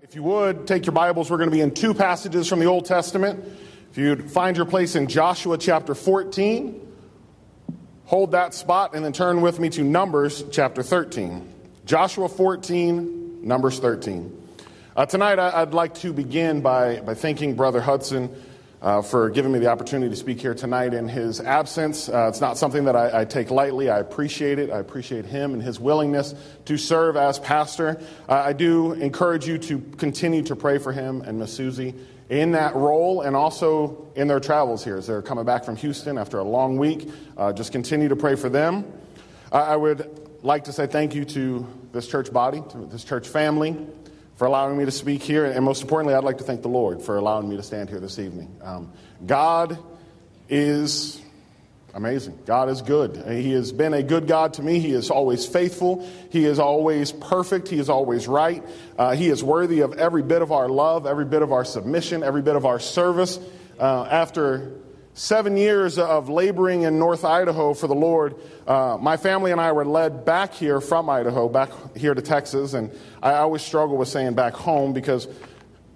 If you would, take your Bibles. We're going to be in two passages from the Old Testament. If you'd find your place in Joshua chapter 14, hold that spot and then turn with me to Numbers chapter 13. Joshua 14, Numbers 13. Uh, tonight, I, would like to begin by, by thanking Brother Hudson uh, for giving me the opportunity to speak here tonight in his absence. Uh, it's not something that I, I, take lightly. I appreciate it. I appreciate him and his willingness to serve as pastor. Uh, I do encourage you to continue to pray for him and Miss Susie in that role and also in their travels here as they're coming back from Houston after a long week. Uh, just continue to pray for them. I would like to say thank you to this church body, to this church family for allowing me to speak here. And most importantly, I'd like to thank the Lord for allowing me to stand here this evening. Um, God is amazing. God is good. He has been a good God to me. He is always faithful. He is always perfect. He is always right. Uh, he is worthy of every bit of our love, every bit of our submission, every bit of our service. Uh, after seven years of laboring in North Idaho for the Lord, uh, my family and I were led back here from Idaho, back here to Texas. And I always struggle with saying back home because,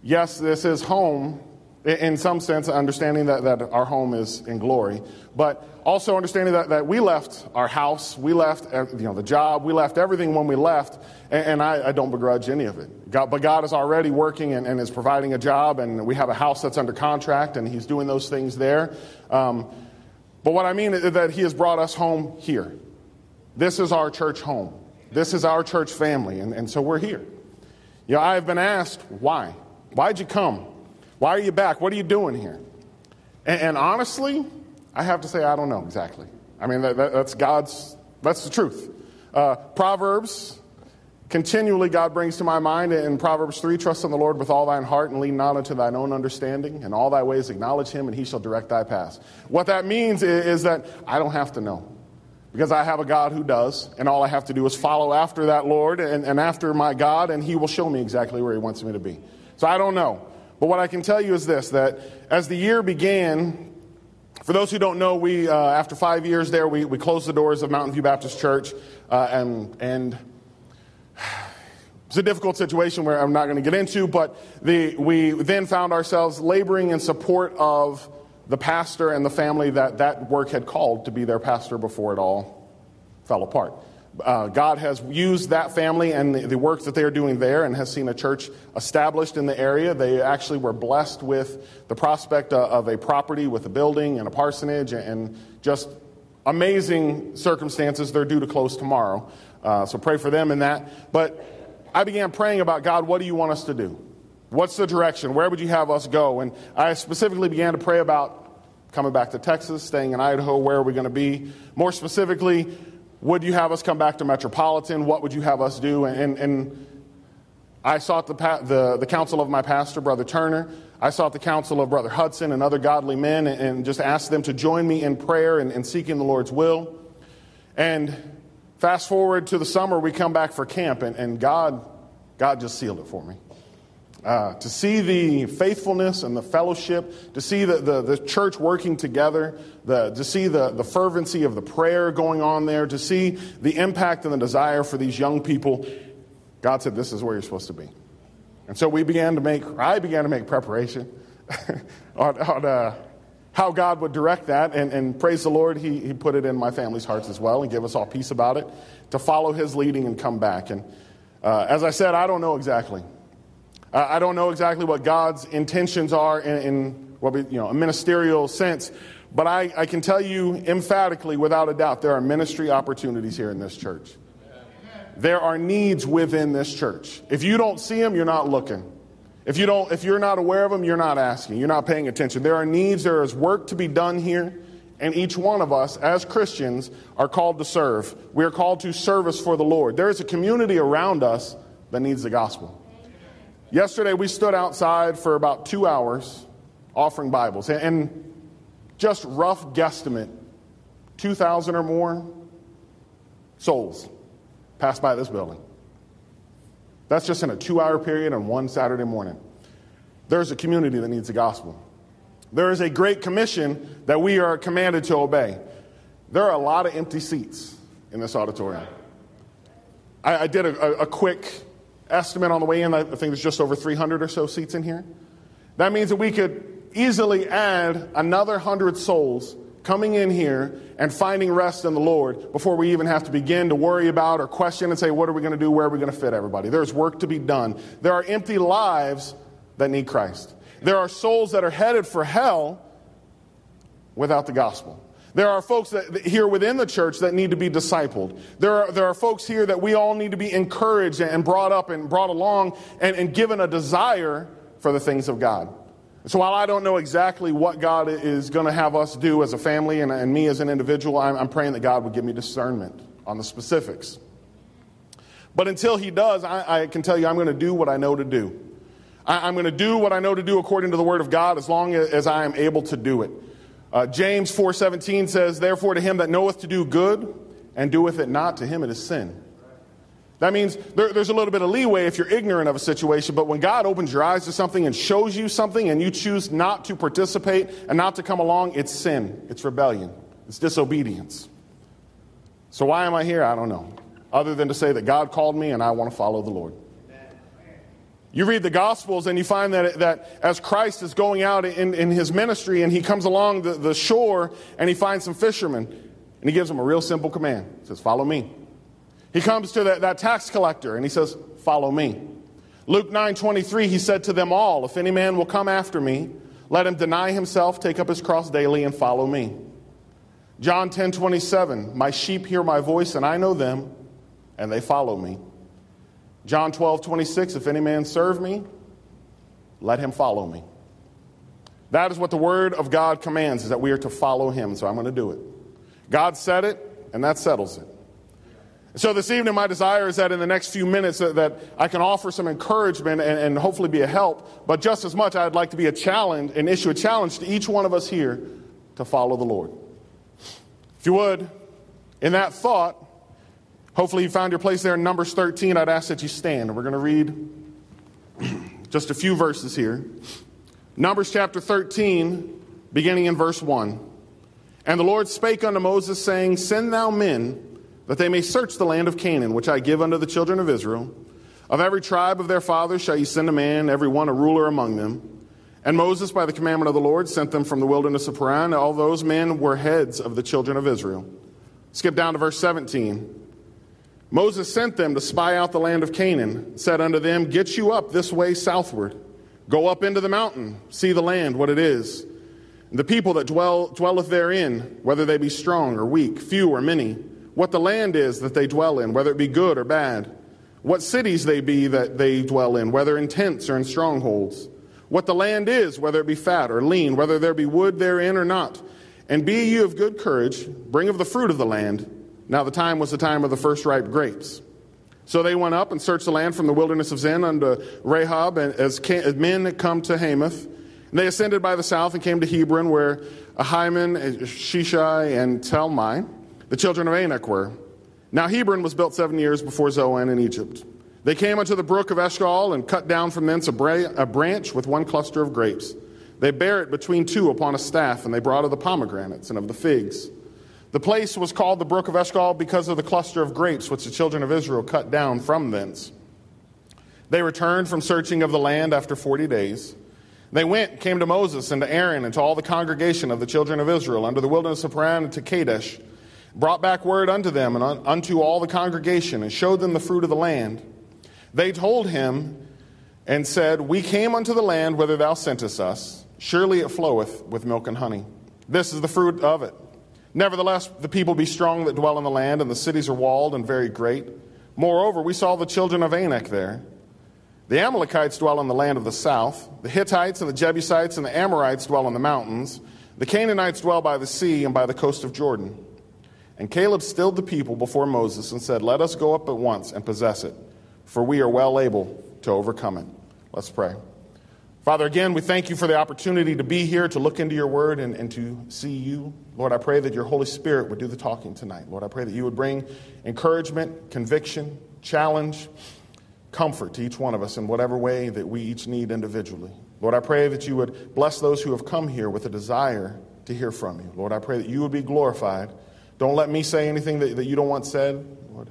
yes, this is home in some sense, understanding that, that our home is in glory, but also understanding that, that we left our house, we left uh, you know, the job, we left everything when we left, and, and I, I, don't begrudge any of it. God, but God is already working and, and, is providing a job, and we have a house that's under contract, and He's doing those things there. Um, but what I mean is that He has brought us home here. This is our church home. This is our church family, and, and so we're here. You know, I have been asked, why? Why'd you come? Why are you back? What are you doing here? And, and honestly, I have to say, I don't know exactly. I mean, that, that, that's God's, that's the truth. Uh, Proverbs, continually God brings to my mind in Proverbs 3 Trust in the Lord with all thine heart and lean not unto thine own understanding. and all thy ways acknowledge him, and he shall direct thy paths. What that means is, is that I don't have to know because I have a God who does, and all I have to do is follow after that Lord and, and after my God, and He will show me exactly where He wants me to be. So I don't know. But what I can tell you is this that as the year began, for those who don't know, we, uh, after five years there, we, we closed the doors of Mountain View Baptist Church. Uh, and, and it's a difficult situation where I'm not going to get into, but the, we then found ourselves laboring in support of the pastor and the family that that work had called to be their pastor before it all fell apart uh, God has used that family and the, the, work that they are doing there and has seen a church established in the area. They actually were blessed with the prospect of, of a property with a building and a parsonage and, and just amazing circumstances. They're due to close tomorrow. Uh, so pray for them in that. But I began praying about God, what do you want us to do? What's the direction? Where would you have us go? And I specifically began to pray about coming back to Texas, staying in Idaho, where are we going to be? More specifically, would you have us come back to Metropolitan? What would you have us do? And, and I sought the, the, the counsel of my pastor, Brother Turner. I sought the counsel of Brother Hudson and other godly men and, and just asked them to join me in prayer and, and seeking the Lord's will. And fast forward to the summer, we come back for camp, and, and God, God just sealed it for me. Uh, to see the faithfulness and the fellowship, to see the, the, the church working together, the, to see the, the fervency of the prayer going on there, to see the impact and the desire for these young people, God said, This is where you're supposed to be. And so we began to make, I began to make preparation on, on uh, how God would direct that. And, and praise the Lord, he, he put it in my family's hearts as well and gave us all peace about it to follow His leading and come back. And uh, as I said, I don't know exactly. I don't know exactly what God's intentions are in, in what we, you know, a ministerial sense, but I, I can tell you emphatically, without a doubt, there are ministry opportunities here in this church. There are needs within this church. If you don't see them, you're not looking. If, you don't, if you're not aware of them, you're not asking. You're not paying attention. There are needs, there is work to be done here, and each one of us, as Christians, are called to serve. We are called to service for the Lord. There is a community around us that needs the gospel. Yesterday, we stood outside for about two hours offering Bibles, and just rough guesstimate 2,000 or more souls passed by this building. That's just in a two hour period on one Saturday morning. There's a community that needs the gospel. There is a great commission that we are commanded to obey. There are a lot of empty seats in this auditorium. I, I did a, a, a quick estimate on the way in, I think there's just over 300 or so seats in here. That means that we could easily add another 100 souls coming in here and finding rest in the Lord before we even have to begin to worry about or question and say, what are we going to do? Where are we going to fit everybody? There's work to be done. There are empty lives that need Christ. There are souls that are headed for hell without the gospel. There are folks that, here within the church that need to be discipled. There are, there are folks here that we all need to be encouraged and brought up and brought along and, and given a desire for the things of God. So while I don't know exactly what God is going to have us do as a family and, and me as an individual, I'm, I'm, praying that God would give me discernment on the specifics. But until He does, I, I can tell you I'm going to do what I know to do. I, am going to do what I know to do according to the Word of God as long as, as I am able to do it. Uh, James 4:17 says, "Therefore to him that knoweth to do good and doeth it not, to him it is sin." That means there, there's a little bit of leeway if you're ignorant of a situation, but when God opens your eyes to something and shows you something and you choose not to participate and not to come along, it's sin, it's rebellion, it's disobedience. So why am I here? I don't know. Other than to say that God called me and I want to follow the Lord. You read the Gospels and you find that, that as Christ is going out in, in his ministry and he comes along the, the shore and he finds some fishermen and he gives them a real simple command. He says, Follow me. He comes to that, that tax collector and he says, Follow me. Luke 9 23, he said to them all, If any man will come after me, let him deny himself, take up his cross daily, and follow me. John 10 27, My sheep hear my voice, and I know them, and they follow me. John 12, 26, if any man serve me, let him follow me. That is what the Word of God commands, is that we are to follow him. So I'm going to do it. God said it, and that settles it. So this evening, my desire is that in the next few minutes that, that I can offer some encouragement and, and, hopefully be a help. But just as much, I'd like to be a challenge and issue a challenge to each one of us here to follow the Lord. If you would, in that thought, Hopefully, you found your place there in Numbers 13. I'd ask that you stand. We're going to read just a few verses here. Numbers chapter 13, beginning in verse 1. And the Lord spake unto Moses, saying, Send thou men, that they may search the land of Canaan, which I give unto the children of Israel. Of every tribe of their fathers shall ye send a man, every one a ruler among them. And Moses, by the commandment of the Lord, sent them from the wilderness of Paran. All those men were heads of the children of Israel. Skip down to verse 17. Moses sent them to spy out the land of Canaan, said unto them, Get you up this way southward. Go up into the mountain, see the land, what it is. And the people that dwell, dwelleth therein, whether they be strong or weak, few or many, what the land is that they dwell in, whether it be good or bad, what cities they be that they dwell in, whether in tents or in strongholds, what the land is, whether it be fat or lean, whether there be wood therein or not. And be ye of good courage, bring of the fruit of the land now, the time was the time of the first ripe grapes. So they went up and searched the land from the wilderness of Zin unto Rehob, and as men had come to Hamath. And they ascended by the south and came to Hebron, where Ahiman, eh, Sheshai, and Talmai, the children of Anak, were. Now Hebron was built seven years before Zoan in Egypt. They came unto the brook of Eshcol and cut down from thence a, bra- a branch with one cluster of grapes. They bare it between two upon a staff, and they brought of the pomegranates and of the figs. The place was called the Brook of Eshcol because of the cluster of grapes which the children of Israel cut down from thence. They returned from searching of the land after forty days. They went, came to Moses and to Aaron and to all the congregation of the children of Israel under the wilderness of Paran to Kadesh, brought back word unto them and unto all the congregation, and showed them the fruit of the land. They told him and said, We came unto the land whither thou sentest us. Surely it floweth with milk and honey. This is the fruit of it. Nevertheless, the people be strong that dwell in the land, and the cities are walled and very great. Moreover, we saw the children of Anak there. The Amalekites dwell in the land of the south. The Hittites and the Jebusites and the Amorites dwell in the mountains. The Canaanites dwell by the sea and by the coast of Jordan. And Caleb stilled the people before Moses and said, Let us go up at once and possess it, for we are well able to overcome it. Let's pray. Father, again, we thank you for the opportunity to be here, to look into your word, and, and to see you. Lord, I pray that your Holy Spirit would do the talking tonight. Lord, I pray that you would bring encouragement, conviction, challenge, comfort to each one of us in whatever way that we each need individually. Lord, I pray that you would bless those who have come here with a desire to hear from you. Lord, I pray that you would be glorified. Don't let me say anything that, that you don't want said, Lord,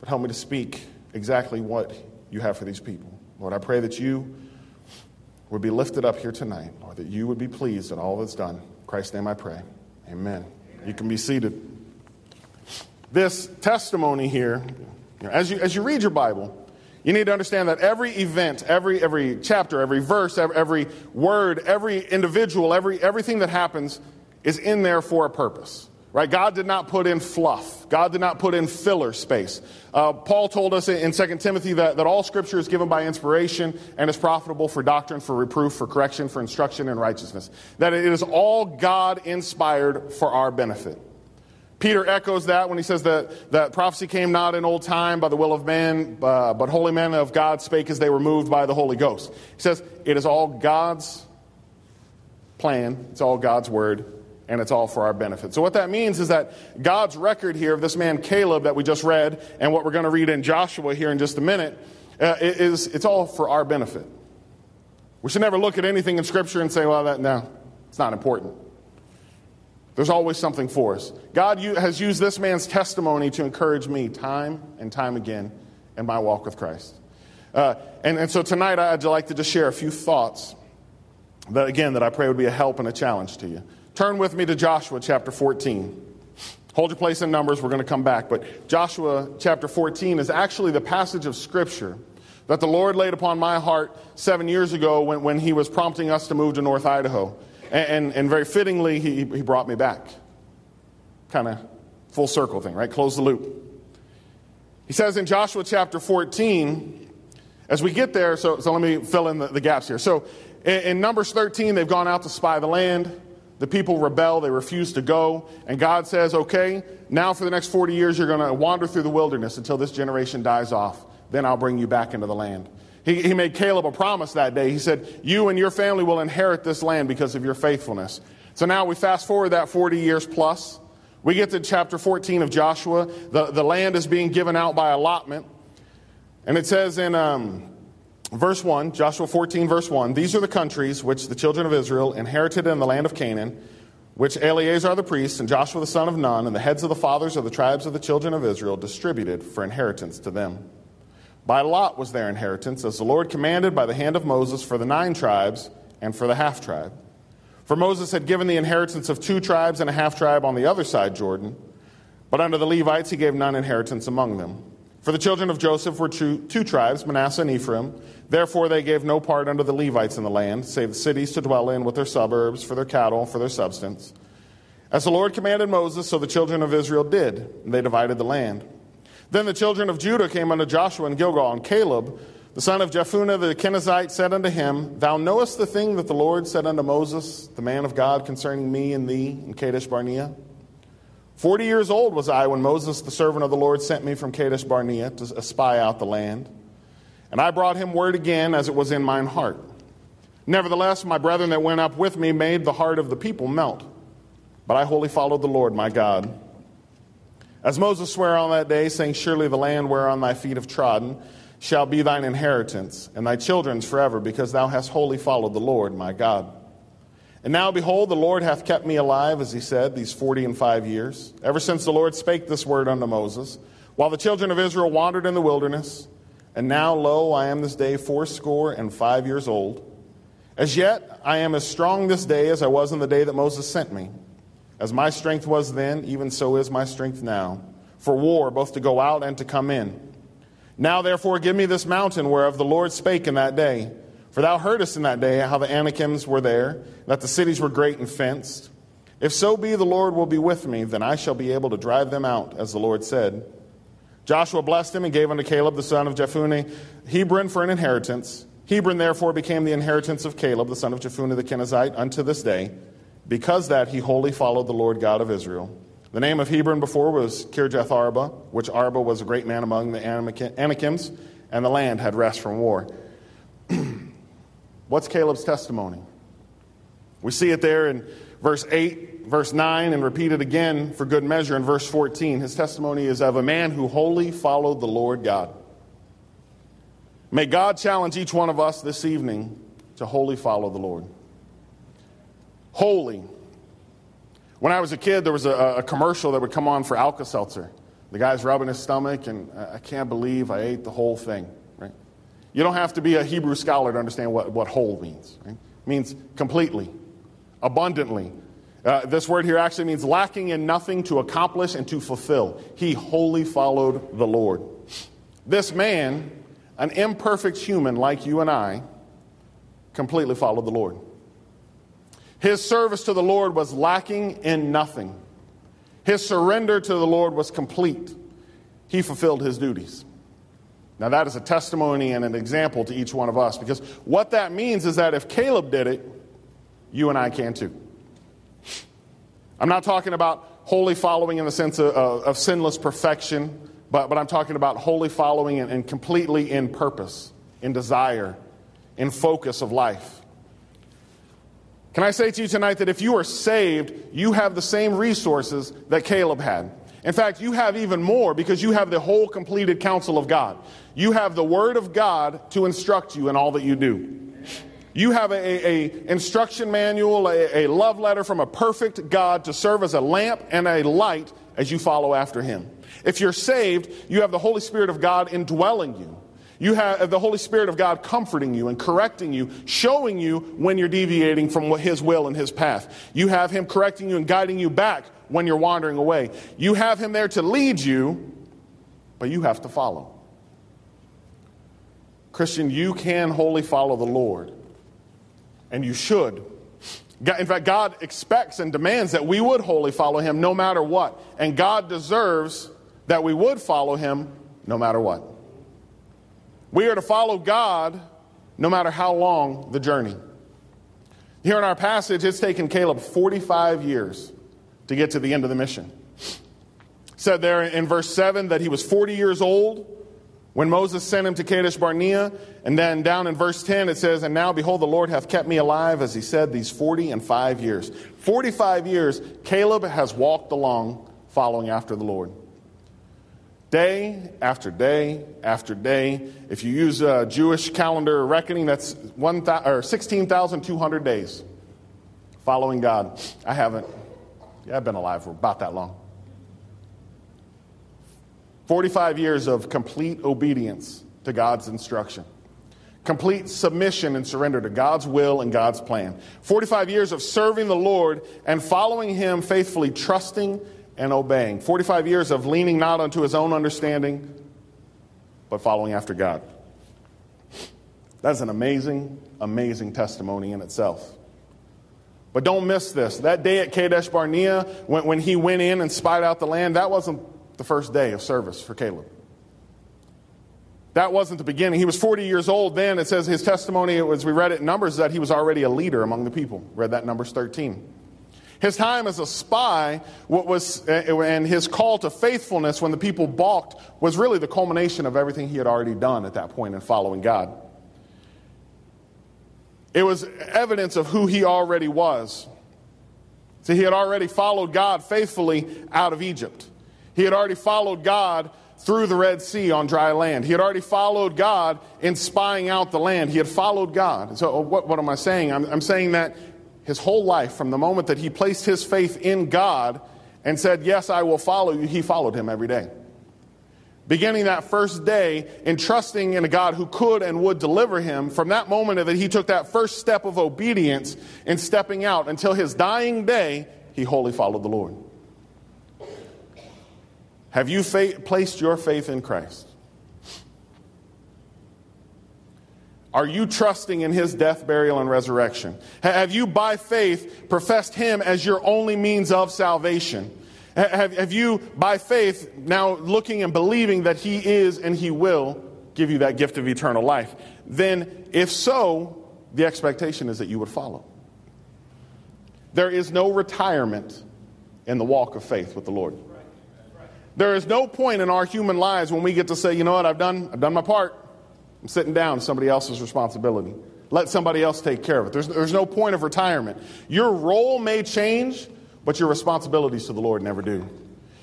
but help me to speak exactly what you have for these people. Lord, I pray that you would be lifted up here tonight, Lord, that you would be pleased at all that's done. In Christ's name I pray. Amen. You can be seated. This testimony here, as you, as you read your Bible, you need to understand that every event, every, every chapter, every verse, every, every word, every individual, every, everything that happens is in there for a purpose. Right? God did not put in fluff. God did not put in filler space. Uh, Paul told us in 2 Timothy that, that all scripture is given by inspiration and is profitable for doctrine, for reproof, for correction, for instruction in righteousness. That it is all God inspired for our benefit. Peter echoes that when he says that, that prophecy came not in old time by the will of man, uh, but holy men of God spake as they were moved by the Holy Ghost. He says it is all God's plan, it's all God's word, and it's all for our benefit. So, what that means is that God's record here of this man Caleb that we just read, and what we're going to read in Joshua here in just a minute, uh, is it's all for our benefit. We should never look at anything in Scripture and say, well, that, no, it's not important. There's always something for us. God has used this man's testimony to encourage me time and time again in my walk with Christ. Uh, and, and so tonight I'd like to just share a few thoughts that, again, that I pray would be a help and a challenge to you. Turn with me to Joshua chapter 14. Hold your place in Numbers, we're going to come back. But Joshua chapter 14 is actually the passage of Scripture that the Lord laid upon my heart seven years ago when, when He was prompting us to move to North Idaho. And, and, and very fittingly, he, he brought me back. Kind of full circle thing, right? Close the loop. He says in Joshua chapter 14, as we get there, so, so let me fill in the, the gaps here. So in, in Numbers 13, they've gone out to spy the land. The people rebel, they refuse to go. And God says, okay, now for the next 40 years, you're going to wander through the wilderness until this generation dies off. Then I'll bring you back into the land. He, he made Caleb a promise that day. He said, You and your family will inherit this land because of your faithfulness. So now we fast forward that 40 years plus. We get to chapter 14 of Joshua. The, the land is being given out by allotment. And it says in um, verse 1, Joshua 14, verse 1 These are the countries which the children of Israel inherited in the land of Canaan, which Eleazar the priest and Joshua the son of Nun and the heads of the fathers of the tribes of the children of Israel distributed for inheritance to them. By lot was their inheritance, as the Lord commanded by the hand of Moses for the nine tribes and for the half tribe. For Moses had given the inheritance of two tribes and a half tribe on the other side Jordan, but unto the Levites he gave none inheritance among them. For the children of Joseph were two, two tribes, Manasseh and Ephraim. Therefore they gave no part unto the Levites in the land, save the cities to dwell in with their suburbs, for their cattle, for their substance. As the Lord commanded Moses, so the children of Israel did, and they divided the land. Then the children of Judah came unto Joshua and Gilgal, and Caleb, the son of Jephunneh the Kenizzite, said unto him, Thou knowest the thing that the Lord said unto Moses, the man of God, concerning me and thee in Kadesh Barnea? Forty years old was I when Moses, the servant of the Lord, sent me from Kadesh Barnea to espy out the land. And I brought him word again as it was in mine heart. Nevertheless, my brethren that went up with me made the heart of the people melt. But I wholly followed the Lord my God. As Moses sware on that day, saying, Surely the land whereon thy feet have trodden shall be thine inheritance, and thy children's forever, because thou hast wholly followed the Lord my God. And now, behold, the Lord hath kept me alive, as he said, these forty and five years, ever since the Lord spake this word unto Moses, while the children of Israel wandered in the wilderness. And now, lo, I am this day fourscore and five years old. As yet, I am as strong this day as I was in the day that Moses sent me. As my strength was then, even so is my strength now, for war, both to go out and to come in. Now, therefore, give me this mountain whereof the Lord spake in that day. For thou heardest in that day how the Anakims were there, that the cities were great and fenced. If so be the Lord will be with me, then I shall be able to drive them out, as the Lord said. Joshua blessed him and gave unto Caleb the son of Jephunneh Hebron for an inheritance. Hebron therefore became the inheritance of Caleb the son of Jephunneh the Kenizzite unto this day. Because that he wholly followed the Lord God of Israel. The name of Hebron before was Kirjath Arba, which Arba was a great man among the Anakims, and the land had rest from war. What's Caleb's testimony? We see it there in verse 8, verse 9, and repeat it again for good measure in verse 14. His testimony is of a man who wholly followed the Lord God. May God challenge each one of us this evening to wholly follow the Lord holy. When I was a kid, there was a, a commercial that would come on for Alka Seltzer. The guy's rubbing his stomach, and I can't believe I ate the whole thing. You don't have to be a Hebrew scholar to understand what, what whole means. Right? It means completely, abundantly. Uh, this word here actually means lacking in nothing to accomplish and to fulfill. He wholly followed the Lord. This man, an imperfect human like you and I, completely followed the Lord. His service to the Lord was lacking in nothing. His surrender to the Lord was complete. He fulfilled his duties. Now, that is a testimony and an example to each one of us because what that means is that if Caleb did it, you and I can too. I'm not talking about wholly following in the sense of, of, of sinless perfection, but, but I'm talking about wholly following and, and completely in purpose, in desire, in focus of life. Can I say to you tonight that if you are saved, you have the same resources that Caleb had? In fact, you have even more because you have the whole completed counsel of God. You have the Word of God to instruct you in all that you do. You have a, a instruction manual, a, a love letter from a perfect God to serve as a lamp and a light as you follow after Him. If you're saved, you have the Holy Spirit of God indwelling you. You have the Holy Spirit of God comforting you and correcting you, showing you when you're deviating from His will and His path. You have Him correcting you and guiding you back when you're wandering away. You have Him there to lead you, but you have to follow. Christian, you can wholly follow the Lord, and you should. In fact, God expects and demands that we would wholly follow Him no matter what. And God deserves that we would follow Him no matter what. We are to follow God no matter how long the journey. Here in our passage, it's taken Caleb 45 years to get to the end of the mission. said there in verse 7 that he was 40 years old when Moses sent him to Kadesh Barnea. And then down in verse 10 it says, And now behold, the Lord hath kept me alive, as he said, these 40 and 5 years. 45 years, Caleb has walked along following after the Lord. Day after day after day. If you use a Jewish calendar reckoning, that's 16,200 days following God. I haven't. Yeah, I've been alive for about that long. 45 years of complete obedience to God's instruction, complete submission and surrender to God's will and God's plan. 45 years of serving the Lord and following Him faithfully, trusting and obeying. 45 years of leaning not unto his own understanding, but following after God. That's an amazing, amazing testimony in itself. But don't miss this. That day at Kadesh Barnea, when, when he went in and spied out the land, that wasn't the first day of service for Caleb. That wasn't the beginning. He was 40 years old then. It says his testimony, as we read it in Numbers, that he was already a leader among the people. Read that Numbers 13. His time as a spy what was, uh, and his call to faithfulness when the people balked was really the culmination of everything he had already done at that point in following God. It was evidence of who he already was. See, he had already followed God faithfully out of Egypt. He had already followed God through the Red Sea on dry land. He had already followed God in spying out the land. He had followed God. So, what, what am I saying? I'm, I'm saying that his whole life, from the moment that he placed his faith in God and said, Yes, I will follow you, he followed him every day beginning that first day in trusting in a God who could and would deliver him, from that moment that he took that first step of obedience in stepping out until his dying day, he wholly followed the Lord. Have you placed your faith in Christ? Are you trusting in his death, burial, and resurrection? Have you, by faith, professed him as your only means of salvation? Have, have you, by faith, now looking and believing that He is and He will give you that gift of eternal life? Then, if so, the expectation is that you would follow. There is no retirement in the walk of faith with the Lord. There is no point in our human lives when we get to say, you know what, I've done, I've done my part. I'm sitting down, somebody else's responsibility. Let somebody else take care of it. There's, there's no point of retirement. Your role may change, but your responsibilities to the Lord never do.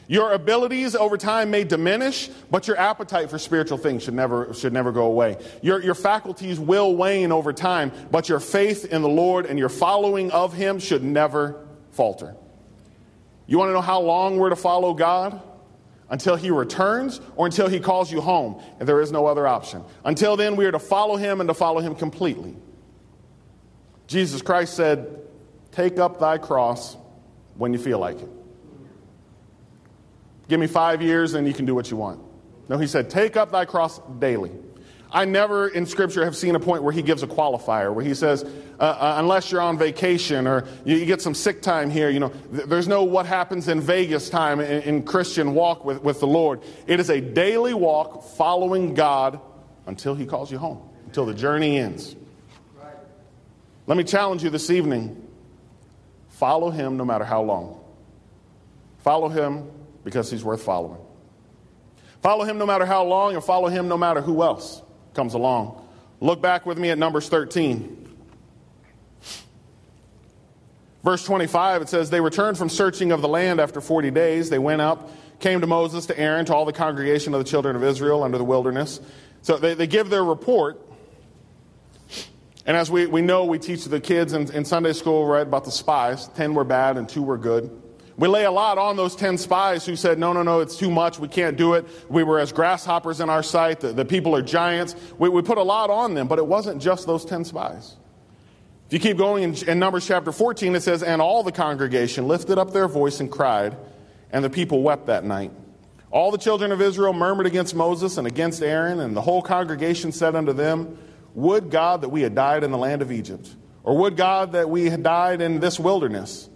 Your abilities over time may diminish, but your appetite for spiritual things should never, should never go away. Your, your faculties will wane over time, but your faith in the Lord and your following of Him should never falter. You want to know how long we're to follow God? Until he returns or until he calls you home, and there is no other option. Until then, we are to follow him and to follow him completely. Jesus Christ said, Take up thy cross when you feel like it. Give me five years and you can do what you want. No, he said, Take up thy cross daily. I never in Scripture have seen a point where he gives a qualifier, where he says, uh, uh, unless you're on vacation or you, get some sick time here, you know, th- there's no what happens in Vegas time in, in Christian walk with, with the Lord. It is a daily walk following God until he calls you home, until the journey ends. Let me challenge you this evening follow him no matter how long. Follow him because he's worth following. Follow him no matter how long, and follow him no matter who else comes along. Look back with me at Numbers 13. Verse 25, it says, They returned from searching of the land after 40 days. They went up, came to Moses, to Aaron, to all the congregation of the children of Israel under the wilderness. So they, they give their report. And as we, we know, we teach the kids in, in Sunday school, right, about the spies. Ten were bad and two were good. We lay a lot on those 10 spies who said, no, no, no, it's too much. We can't do it. We were as grasshoppers in our sight. The, the people are giants. We, we put a lot on them, but it wasn't just those 10 spies. If you keep going in, in Numbers chapter 14, it says, And all the congregation lifted up their voice and cried, and the people wept that night. All the children of Israel murmured against Moses and against Aaron, and the whole congregation said unto them, Would God that we had died in the land of Egypt, or would God that we had died in this wilderness?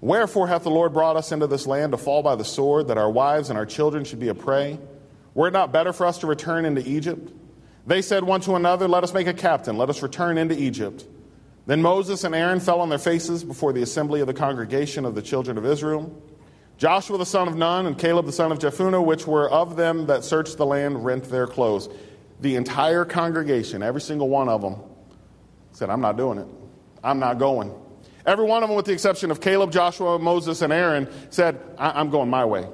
Wherefore hath the Lord brought us into this land to fall by the sword, that our wives and our children should be a prey? Were it not better for us to return into Egypt? They said one to another, Let us make a captain, let us return into Egypt. Then Moses and Aaron fell on their faces before the assembly of the congregation of the children of Israel. Joshua the son of Nun and Caleb the son of Jephunneh, which were of them that searched the land, rent their clothes. The entire congregation, every single one of them, said, I'm not doing it. I'm not going. Every one of them, with the exception of Caleb, Joshua, Moses, and Aaron, said, I- am going my way.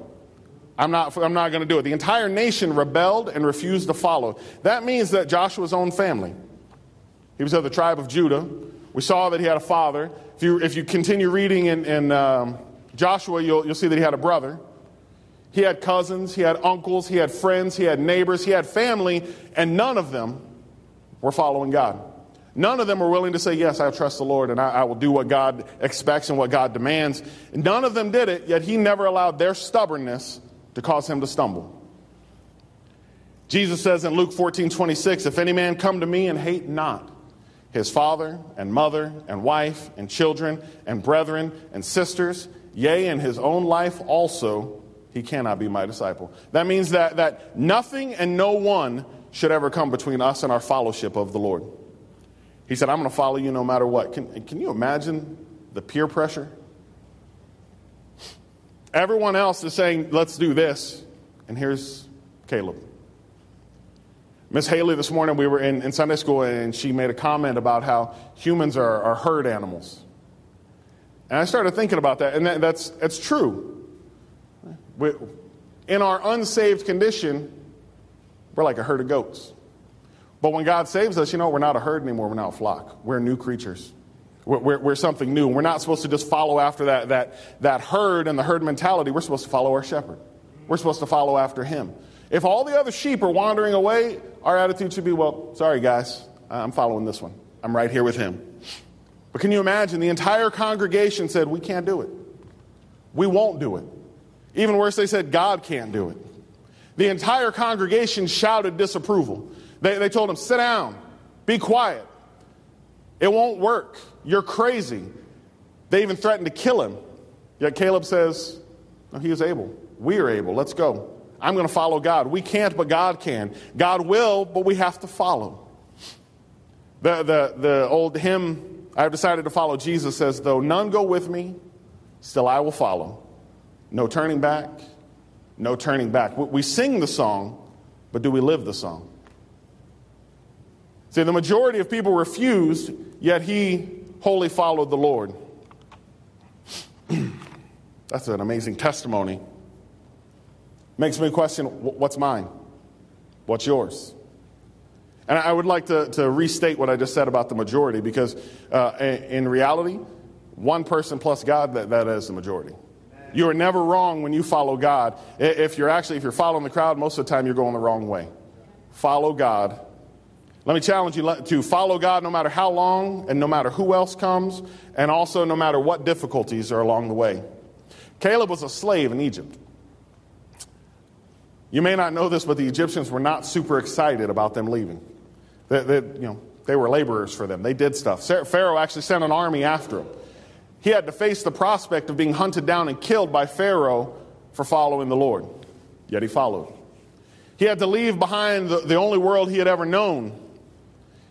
I'm not, I'm not going to do it. The entire nation rebelled and refused to follow. That means that Joshua's own family, he was of the tribe of Judah. We saw that he had a father. If you, if you continue reading in, in um, Joshua, you'll, you'll see that he had a brother. He had cousins, he had uncles, he had friends, he had neighbors, he had family, and none of them were following God. None of them were willing to say, Yes, I trust the Lord and I, I, will do what God expects and what God demands. None of them did it, yet He never allowed their stubbornness to cause Him to stumble. Jesus says in Luke 14 26, If any man come to me and hate not his father and mother and wife and children and brethren and sisters, yea, and his own life also, he cannot be my disciple. That means that, that nothing and no one should ever come between us and our fellowship of the Lord. He said, I'm going to follow you no matter what. Can, can you imagine the peer pressure? Everyone else is saying, let's do this. And here's Caleb. Miss Haley, this morning we were in, in, Sunday school and she made a comment about how humans are, are herd animals. And I started thinking about that, and that, that's, that's true. We, in our unsaved condition, we're like a herd of goats. But when God saves us, you know, we're not a herd anymore, we're not a flock. We're new creatures. We're, we're, we're, something new. We're not supposed to just follow after that, that, that herd and the herd mentality. We're supposed to follow our shepherd. We're supposed to follow after him. If all the other sheep are wandering away, our attitude should be, well, sorry, guys, I'm following this one. I'm right here with him. But can you imagine? The entire congregation said, we can't do it. We won't do it. Even worse, they said, God can't do it. The entire congregation shouted disapproval. They, they told him, sit down, be quiet. It won't work. You're crazy. They even threatened to kill him. Yet Caleb says, no, he is able. We are able. Let's go. I'm going to follow God. We can't, but God can. God will, but we have to follow. The, the, the old hymn, I've decided to follow Jesus, says, Though none go with me, still I will follow. No turning back, no turning back. We sing the song, but do we live the song? See, the majority of people refused, yet he wholly followed the Lord. That's an amazing testimony. Makes me question what's mine? What's yours? And I would like to, to restate what I just said about the majority because uh, in reality, one person plus God, that, that is the majority. You are never wrong when you follow God. If you're actually, if you're following the crowd, most of the time you're going the wrong way. Follow God. Let me challenge you to follow God no matter how long and no matter who else comes, and also no matter what difficulties are along the way. Caleb was a slave in Egypt. You may not know this, but the Egyptians were not super excited about them leaving. They, they, you know, they were laborers for them. They did stuff. Pharaoh actually sent an army after them. He had to face the prospect of being hunted down and killed by Pharaoh for following the Lord. Yet he followed. He had to leave behind the, the only world he had ever known.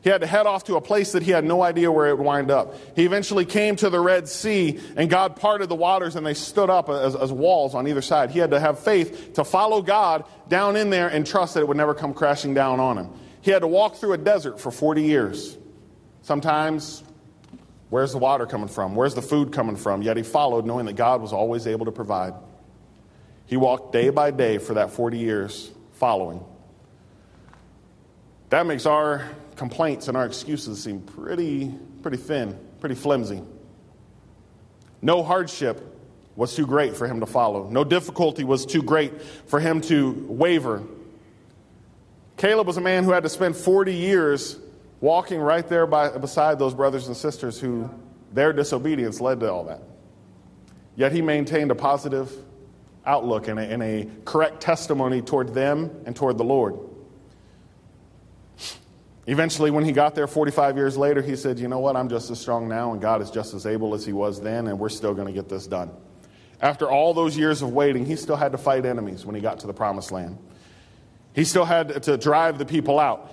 He had to head off to a place that he had no idea where it would wind up. He eventually came to the Red Sea, and God parted the waters, and they stood up as, as walls on either side. He had to have faith to follow God down in there and trust that it would never come crashing down on him. He had to walk through a desert for 40 years. Sometimes Where's the water coming from? Where's the food coming from? Yet he followed, knowing that God was always able to provide. He walked day by day for that 40 years, following. That makes our complaints and our excuses seem pretty, pretty thin, pretty flimsy. No hardship was too great for him to follow. No difficulty was too great for him to waver. Caleb was a man who had to spend 40 years walking right there by, beside those brothers and sisters who their disobedience led to all that. Yet he maintained a positive outlook and a, and a correct testimony toward them and toward the Lord. Eventually, when he got there 45 years later, he said, You know what? I'm just as strong now, and God is just as able as he was then, and we're still going to get this done. After all those years of waiting, he still had to fight enemies when he got to the promised land. He still had to drive the people out.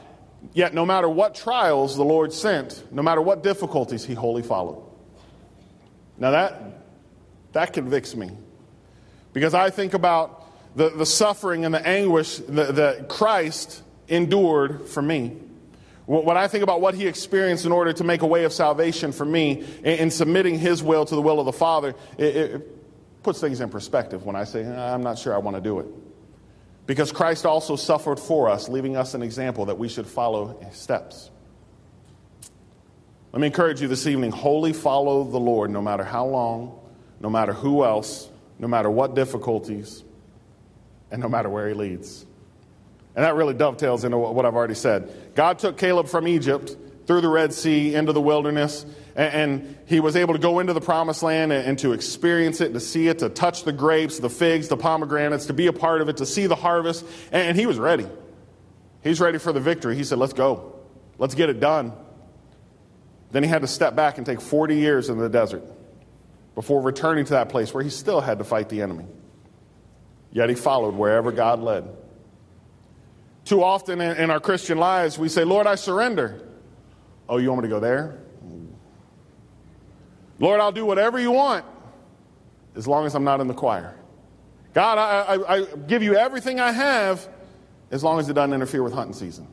Yet, no matter what trials the Lord sent, no matter what difficulties, he wholly followed. Now, that, that convicts me because I think about the, the suffering and the anguish that, that Christ endured for me. When I think about what he experienced in order to make a way of salvation for me in, in submitting his will to the will of the Father, it, it puts things in perspective when I say, uh, I'm not sure I want to do it. Because Christ also suffered for us, leaving us an example that we should follow his steps. Let me encourage you this evening wholly follow the Lord no matter how long, no matter who else, no matter what difficulties, and no matter where he leads. And that really dovetails into what I've already said. God took Caleb from Egypt through the Red Sea into the wilderness and, he was able to go into the promised land and, to experience it, to see it, to touch the grapes, the figs, the pomegranates, to be a part of it, to see the harvest. And, he was ready. He's ready for the victory. He said, Let's go. Let's get it done. Then he had to step back and take 40 years in the desert before returning to that place where he still had to fight the enemy. Yet he followed wherever God led. Too often in our Christian lives, we say, Lord, I surrender. Oh, you want me to go there? Lord, I'll do whatever you want as long as I'm not in the choir. God, I, I, I give you everything I have as long as it doesn't interfere with hunting season.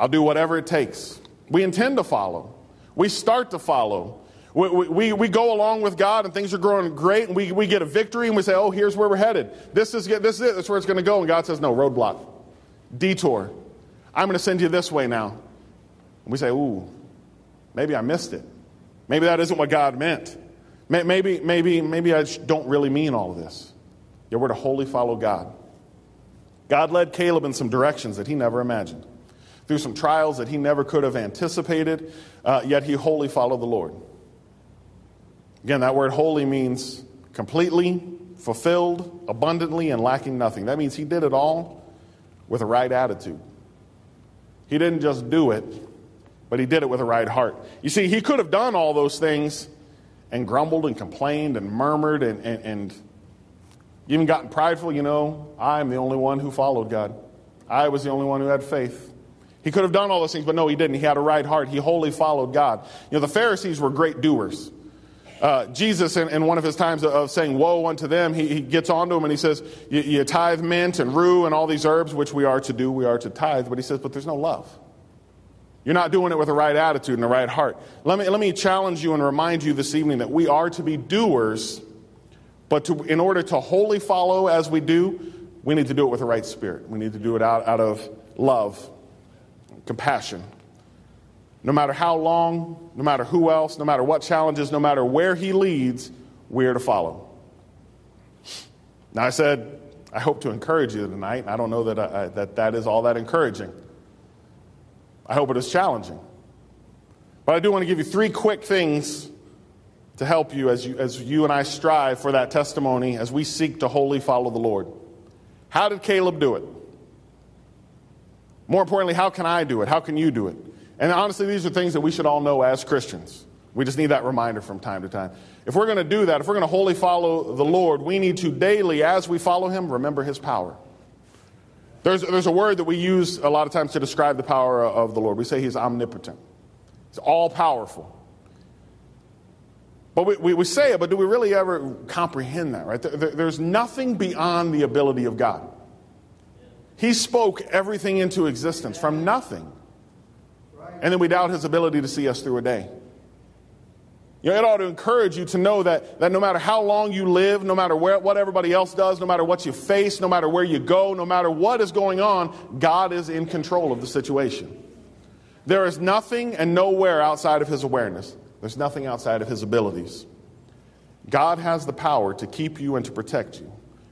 I'll do whatever it takes. We intend to follow. We start to follow. We, we, we go along with God and things are growing great and we, we get a victory and we say, oh, here's where we're headed. This is, this is it. That's where it's going to go. And God says, no, roadblock, detour. I'm going to send you this way now. And we say, ooh, maybe I missed it. Maybe that isn't what God meant. Maybe, maybe, maybe I don't really mean all of this. Yeah, we're to wholly follow God. God led Caleb in some directions that he never imagined, through some trials that he never could have anticipated, uh, yet he wholly followed the Lord. Again, that word wholly means completely, fulfilled, abundantly, and lacking nothing. That means he did it all with a right attitude. He didn't just do it, but he did it with a right heart. You see, he could have done all those things and grumbled and complained and murmured and, and, and even gotten prideful. You know, I'm the only one who followed God, I was the only one who had faith. He could have done all those things, but no, he didn't. He had a right heart. He wholly followed God. You know, the Pharisees were great doers. Uh, Jesus, in, in, one of his times of saying woe unto them, he, he gets onto them and he says, You tithe mint and rue and all these herbs, which we are to do, we are to tithe. But he says, But there's no love. You're not doing it with the right attitude and the right heart. Let me, let me challenge you and remind you this evening that we are to be doers, but to, in order to wholly follow as we do, we need to do it with the right spirit. We need to do it out, out of love, compassion. No matter how long, no matter who else, no matter what challenges, no matter where he leads, we are to follow. Now, I said, I hope to encourage you tonight. I don't know that, I, that that is all that encouraging. I hope it is challenging. But I do want to give you three quick things to help you as, you as you and I strive for that testimony as we seek to wholly follow the Lord. How did Caleb do it? More importantly, how can I do it? How can you do it? And honestly, these are things that we should all know as Christians. We just need that reminder from time to time. If we're going to do that, if we're going to wholly follow the Lord, we need to daily, as we follow Him, remember His power. There's, there's a word that we use a lot of times to describe the power of the Lord. We say He's omnipotent, He's all powerful. But we, we, we, say it, but do we really ever comprehend that, right? There, there, there's nothing beyond the ability of God. He spoke everything into existence from nothing. And then we doubt his ability to see us through a day. You know, it ought to encourage you to know that, that no matter how long you live, no matter where, what everybody else does, no matter what you face, no matter where you go, no matter what is going on, God is in control of the situation. There is nothing and nowhere outside of his awareness. There's nothing outside of his abilities. God has the power to keep you and to protect you.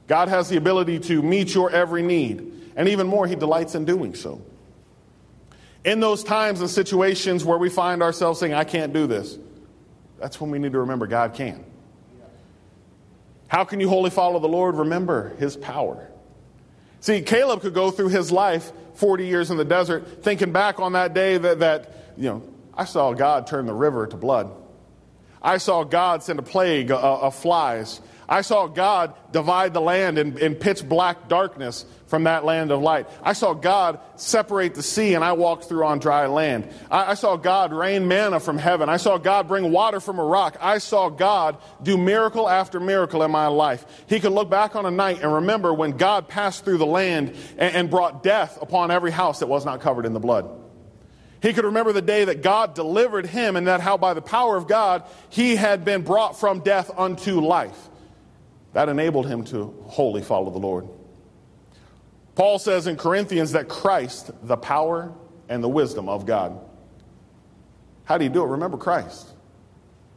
God has the ability to meet your every need. And even more, he delights in doing so. In those times and situations where we find ourselves saying, I can't do this, that's when we need to remember God can. How can you wholly follow the Lord? Remember his power. See, Caleb could go through his life 40 years in the desert thinking back on that day that, that you know, I saw God turn the river to blood. I saw God send a plague of flies. I saw God divide the land in, in, pitch black darkness from that land of light. I saw God separate the sea and I walked through on dry land. I, I saw God rain manna from heaven. I saw God bring water from a rock. I saw God do miracle after miracle in my life. He could look back on a night and remember when God passed through the land and, and brought death upon every house that was not covered in the blood. He could remember the day that God delivered him and that how by the power of God he had been brought from death unto life. That enabled him to wholly follow the Lord. Paul says in Corinthians that Christ, the power and the wisdom of God. How do you do it? Remember Christ.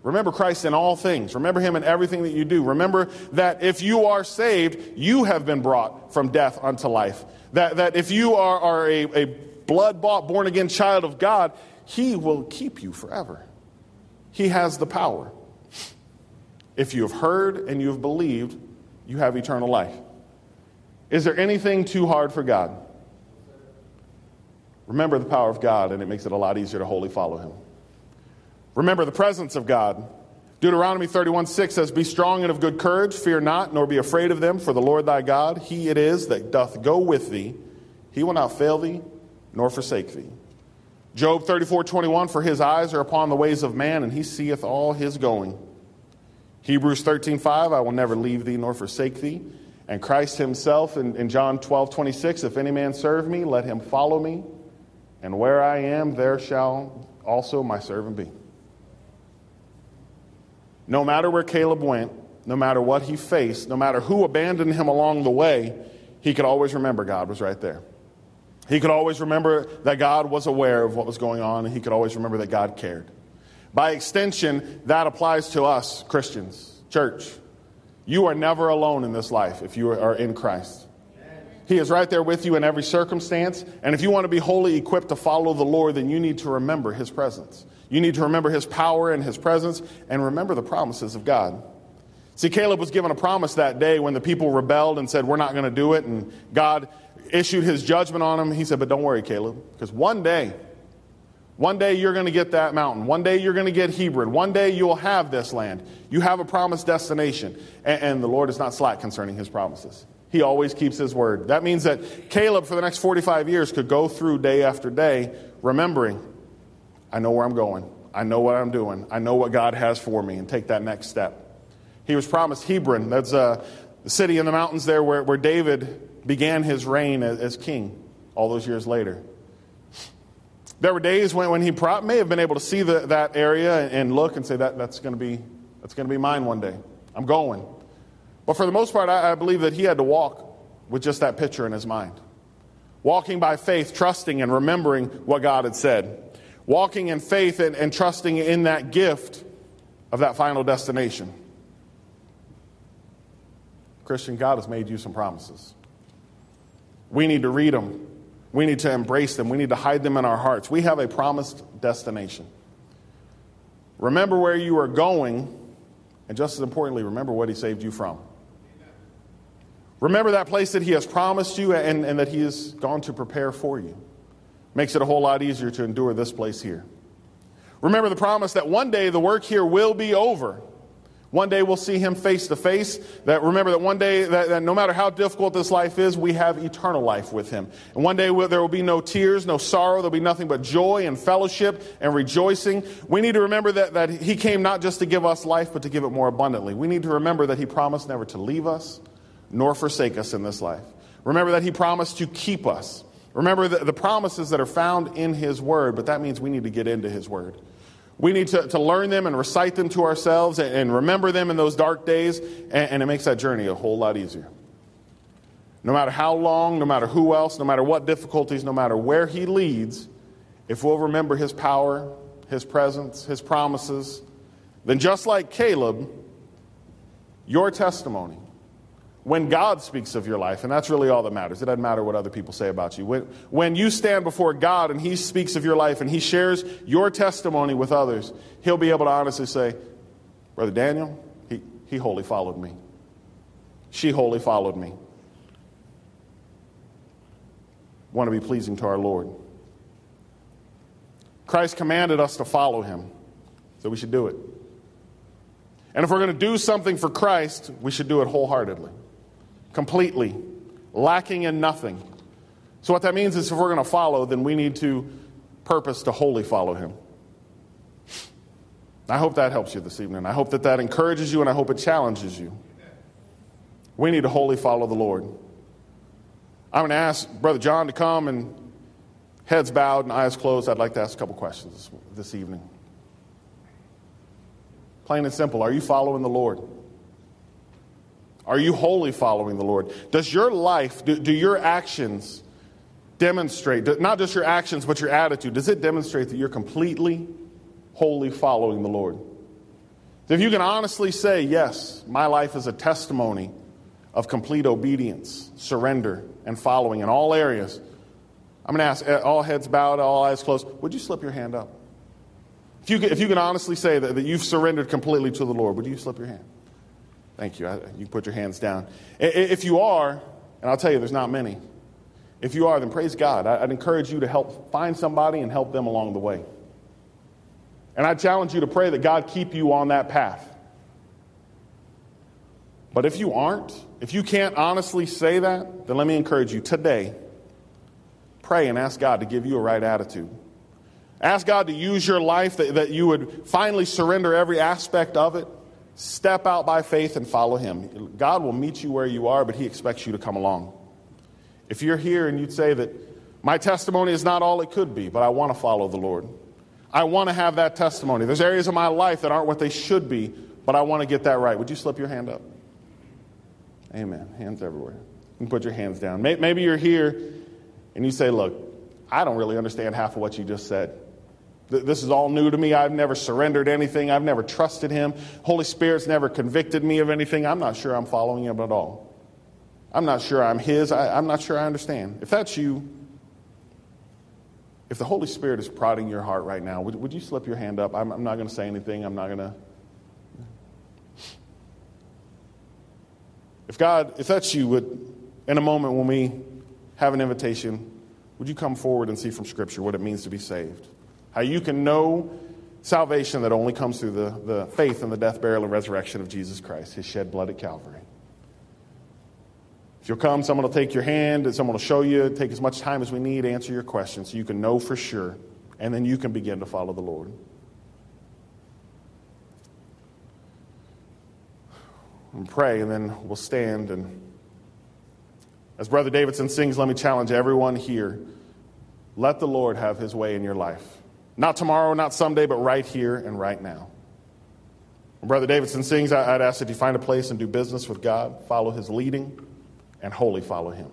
Remember Christ in all things. Remember him in everything that you do. Remember that if you are saved, you have been brought from death unto life. That, that if you are, are a, a blood bought, born again child of God, he will keep you forever. He has the power. If you have heard and you have believed, you have eternal life. Is there anything too hard for God? Remember the power of God, and it makes it a lot easier to wholly follow Him. Remember the presence of God. Deuteronomy 31 6 says, Be strong and of good courage, fear not, nor be afraid of them, for the Lord thy God, He it is that doth go with thee. He will not fail thee, nor forsake thee. Job 34 21, For his eyes are upon the ways of man, and he seeth all his going. Hebrews 13, 5, I will never leave thee nor forsake thee. And Christ himself in, in John 12, 26, if any man serve me, let him follow me. And where I am, there shall also my servant be. No matter where Caleb went, no matter what he faced, no matter who abandoned him along the way, he could always remember God was right there. He could always remember that God was aware of what was going on, and he could always remember that God cared. By extension, that applies to us, Christians, church. You are never alone in this life if you are in Christ. He is right there with you in every circumstance. And if you want to be wholly equipped to follow the Lord, then you need to remember His presence. You need to remember His power and His presence and remember the promises of God. See, Caleb was given a promise that day when the people rebelled and said, We're not going to do it. And God issued His judgment on them. He said, But don't worry, Caleb, because one day one day you're going to get that mountain. One day you're going to get Hebron. One day you'll have this land. You have a promised destination. And, and, the Lord is not slack concerning his promises. He always keeps his word. That means that Caleb, for the next 45 years, could go through day after day remembering, I know where I'm going. I know what I'm doing. I know what God has for me, and take that next step. He was promised Hebron. That's uh, a city in the mountains there where, where David began his reign as, as king all those years later. There were days when, when he may have been able to see the, that area and look and say, that, that's going to be that's going to be mine one day. I'm going. But for the most part, I, I believe that he had to walk with just that picture in his mind. Walking by faith, trusting and remembering what God had said. Walking in faith and, and trusting in that gift of that final destination. Christian, God has made you some promises. We need to read them. We need to embrace them. We need to hide them in our hearts. We have a promised destination. Remember where you are going, and just as importantly, remember what He saved you from. Remember that place that He has promised you and, and that He has gone to prepare for you. Makes it a whole lot easier to endure this place here. Remember the promise that one day the work here will be over. One day we'll see him face to face. That remember that one day that, that, no matter how difficult this life is, we have eternal life with him. And one day there will be no tears, no sorrow. There'll be nothing but joy and fellowship and rejoicing. We need to remember that, that he came not just to give us life, but to give it more abundantly. We need to remember that he promised never to leave us nor forsake us in this life. Remember that he promised to keep us. Remember the, the promises that are found in his word, but that means we need to get into his word. We need to, to learn them and recite them to ourselves and, and remember them in those dark days, and, and it makes that journey a whole lot easier. No matter how long, no matter who else, no matter what difficulties, no matter where He leads, if we'll remember His power, His presence, His promises, then just like Caleb, your testimony when God speaks of your life, and that's really all that matters. It doesn't matter what other people say about you. When, when you stand before God and He speaks of your life and He shares your testimony with others, He'll be able to honestly say, Brother Daniel, he, he wholly followed me. She wholly followed me. Want to be pleasing to our Lord. Christ commanded us to follow Him, so we should do it. And if we're going to do something for Christ, we should do it wholeheartedly completely, lacking in nothing. So, what that means is if we're going to follow, then we need to purpose to wholly follow him. I hope that helps you this evening. I hope that that encourages you and I hope it challenges you. We need to wholly follow the Lord. I'm going to ask Brother John to come and heads bowed and eyes closed. I'd like to ask a couple questions this evening. Plain and simple, are you following the Lord? Are you wholly following the Lord? Does your life, do, do your actions demonstrate, not just your actions, but your attitude, does it demonstrate that you're completely, wholly following the Lord? If you can honestly say, yes, my life is a testimony of complete obedience, surrender, and following in all areas, I'm going to ask eh, all heads bowed, all eyes closed, would you slip your hand up? If you, can, if you can honestly say that, that you've surrendered completely to the Lord, would you slip your hand? Thank you. You can put your hands down. If you are, and I'll tell you, there's not many. If you are, then praise God. I'd encourage you to help find somebody and help them along the way. And I challenge you to pray that God keep you on that path. But if you aren't, if you can't honestly say that, then let me encourage you today pray and ask God to give you a right attitude. Ask God to use your life, that, that you would finally surrender every aspect of it Step out by faith and follow Him. God will meet you where you are, but He expects you to come along. If you're here and you'd say that my testimony is not all it could be, but I want to follow the Lord, I want to have that testimony. There's areas of my life that aren't what they should be, but I want to get that right. Would you slip your hand up? Amen. Hands everywhere. You can put your hands down. Maybe you're here and you say, Look, I don't really understand half of what you just said. This is all new to me. I've never surrendered anything. I've never trusted Him. Holy Spirit's never convicted me of anything. I'm not sure I'm following Him at all. I'm not sure I'm His. I, am not sure I understand. If that's you, if the Holy Spirit is prodding your heart right now, would, would you slip your hand up? I'm, I'm not going to say anything. I'm not going to. If God, if that's you, would, in a moment when we have an invitation, would you come forward and see from Scripture what it means to be saved? How you can know salvation that only comes through the, the faith in the death, burial, and resurrection of Jesus Christ, his shed blood at Calvary. If you'll come, someone will take your hand and someone will show you, take as much time as we need, answer your questions so you can know for sure, and then you can begin to follow the Lord. And pray, and then we'll stand. And as Brother Davidson sings, let me challenge everyone here let the Lord have his way in your life. Not tomorrow, not someday, but right here and right now. When Brother Davidson sings, I'd ask that you find a place and do business with God, follow his leading, and wholly follow him.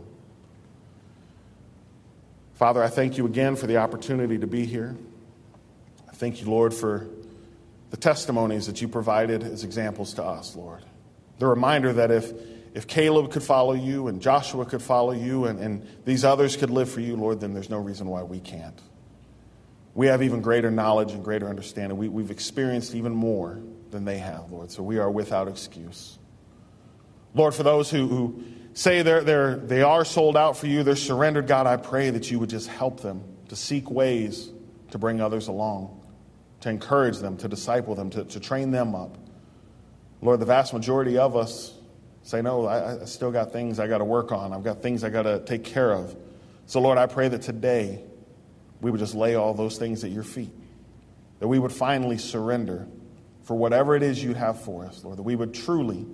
Father, I thank you again for the opportunity to be here. I thank you, Lord, for the testimonies that you provided as examples to us, Lord. The reminder that if, if Caleb could follow you and Joshua could follow you and, and these others could live for you, Lord, then there's no reason why we can't. We have even greater knowledge and greater understanding. We, we've experienced even more than they have, Lord, so we are without excuse. Lord, for those who, who say they're, they're, they are sold out for you, they're surrendered, God, I pray that you would just help them to seek ways to bring others along, to encourage them, to disciple them, to, to train them up. Lord, the vast majority of us say, No, I, I still got things I got to work on. I've got things I got to take care of. So, Lord, I pray that today we would just lay all those things at your feet, that we would finally surrender for whatever it is you have for us, Lord, that we would truly,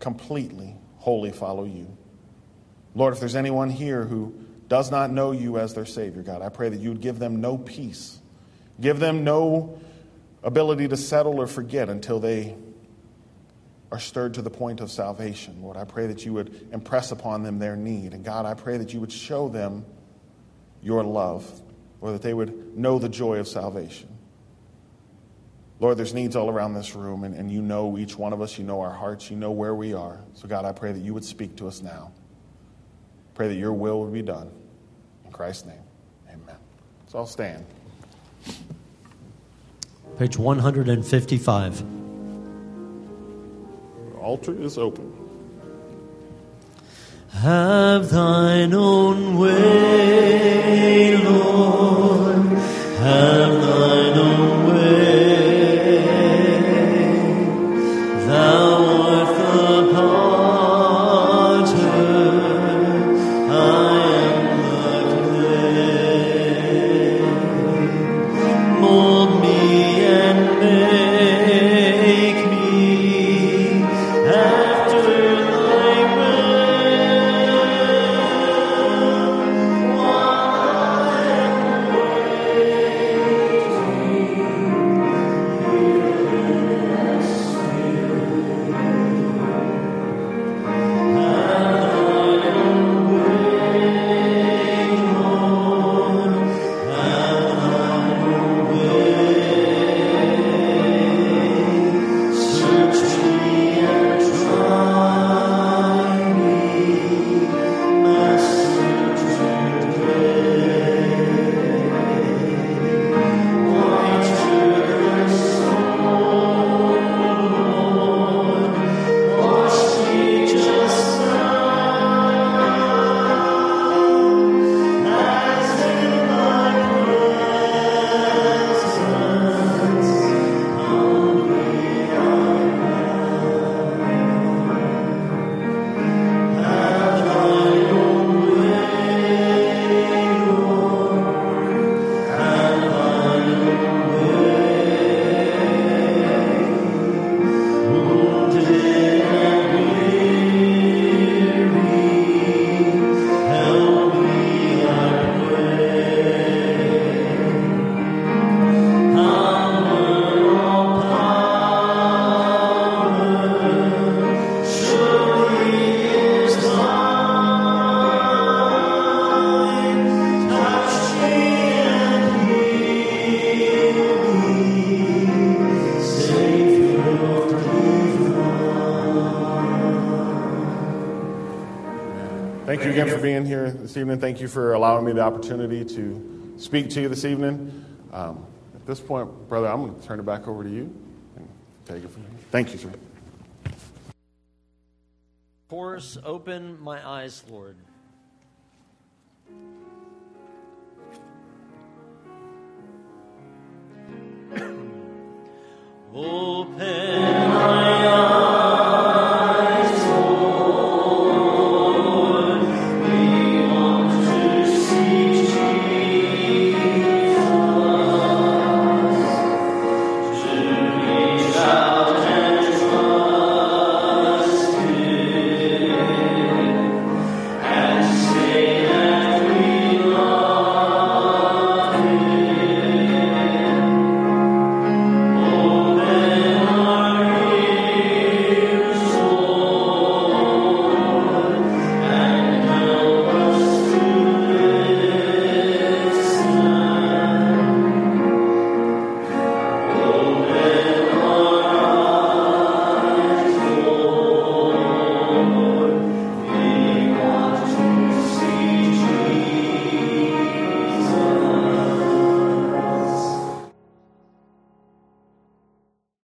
completely, wholly follow you. Lord, if there's anyone here who does not know you as their Savior, God, I pray that you would give them no peace, give them no ability to settle or forget until they are stirred to the point of salvation. Lord, I pray that you would impress upon them their need. And God, I pray that you would show them your love, or that they would know the joy of salvation. Lord, there's needs all around this room, and, and you know each one of us. You know our hearts. You know where we are. So, God, I pray that you would speak to us now. Pray that your will would be done. In Christ's name, amen. So I'll stand. Page 155. The altar is open. Have thine own way, Lord. Have thine own Thank you again for being here this evening. Thank you for allowing me the opportunity to speak to you this evening. Um, at this point, brother, I'm going to turn it back over to you and take it from here. Thank you, sir. Chorus, open my eyes, Lord. Open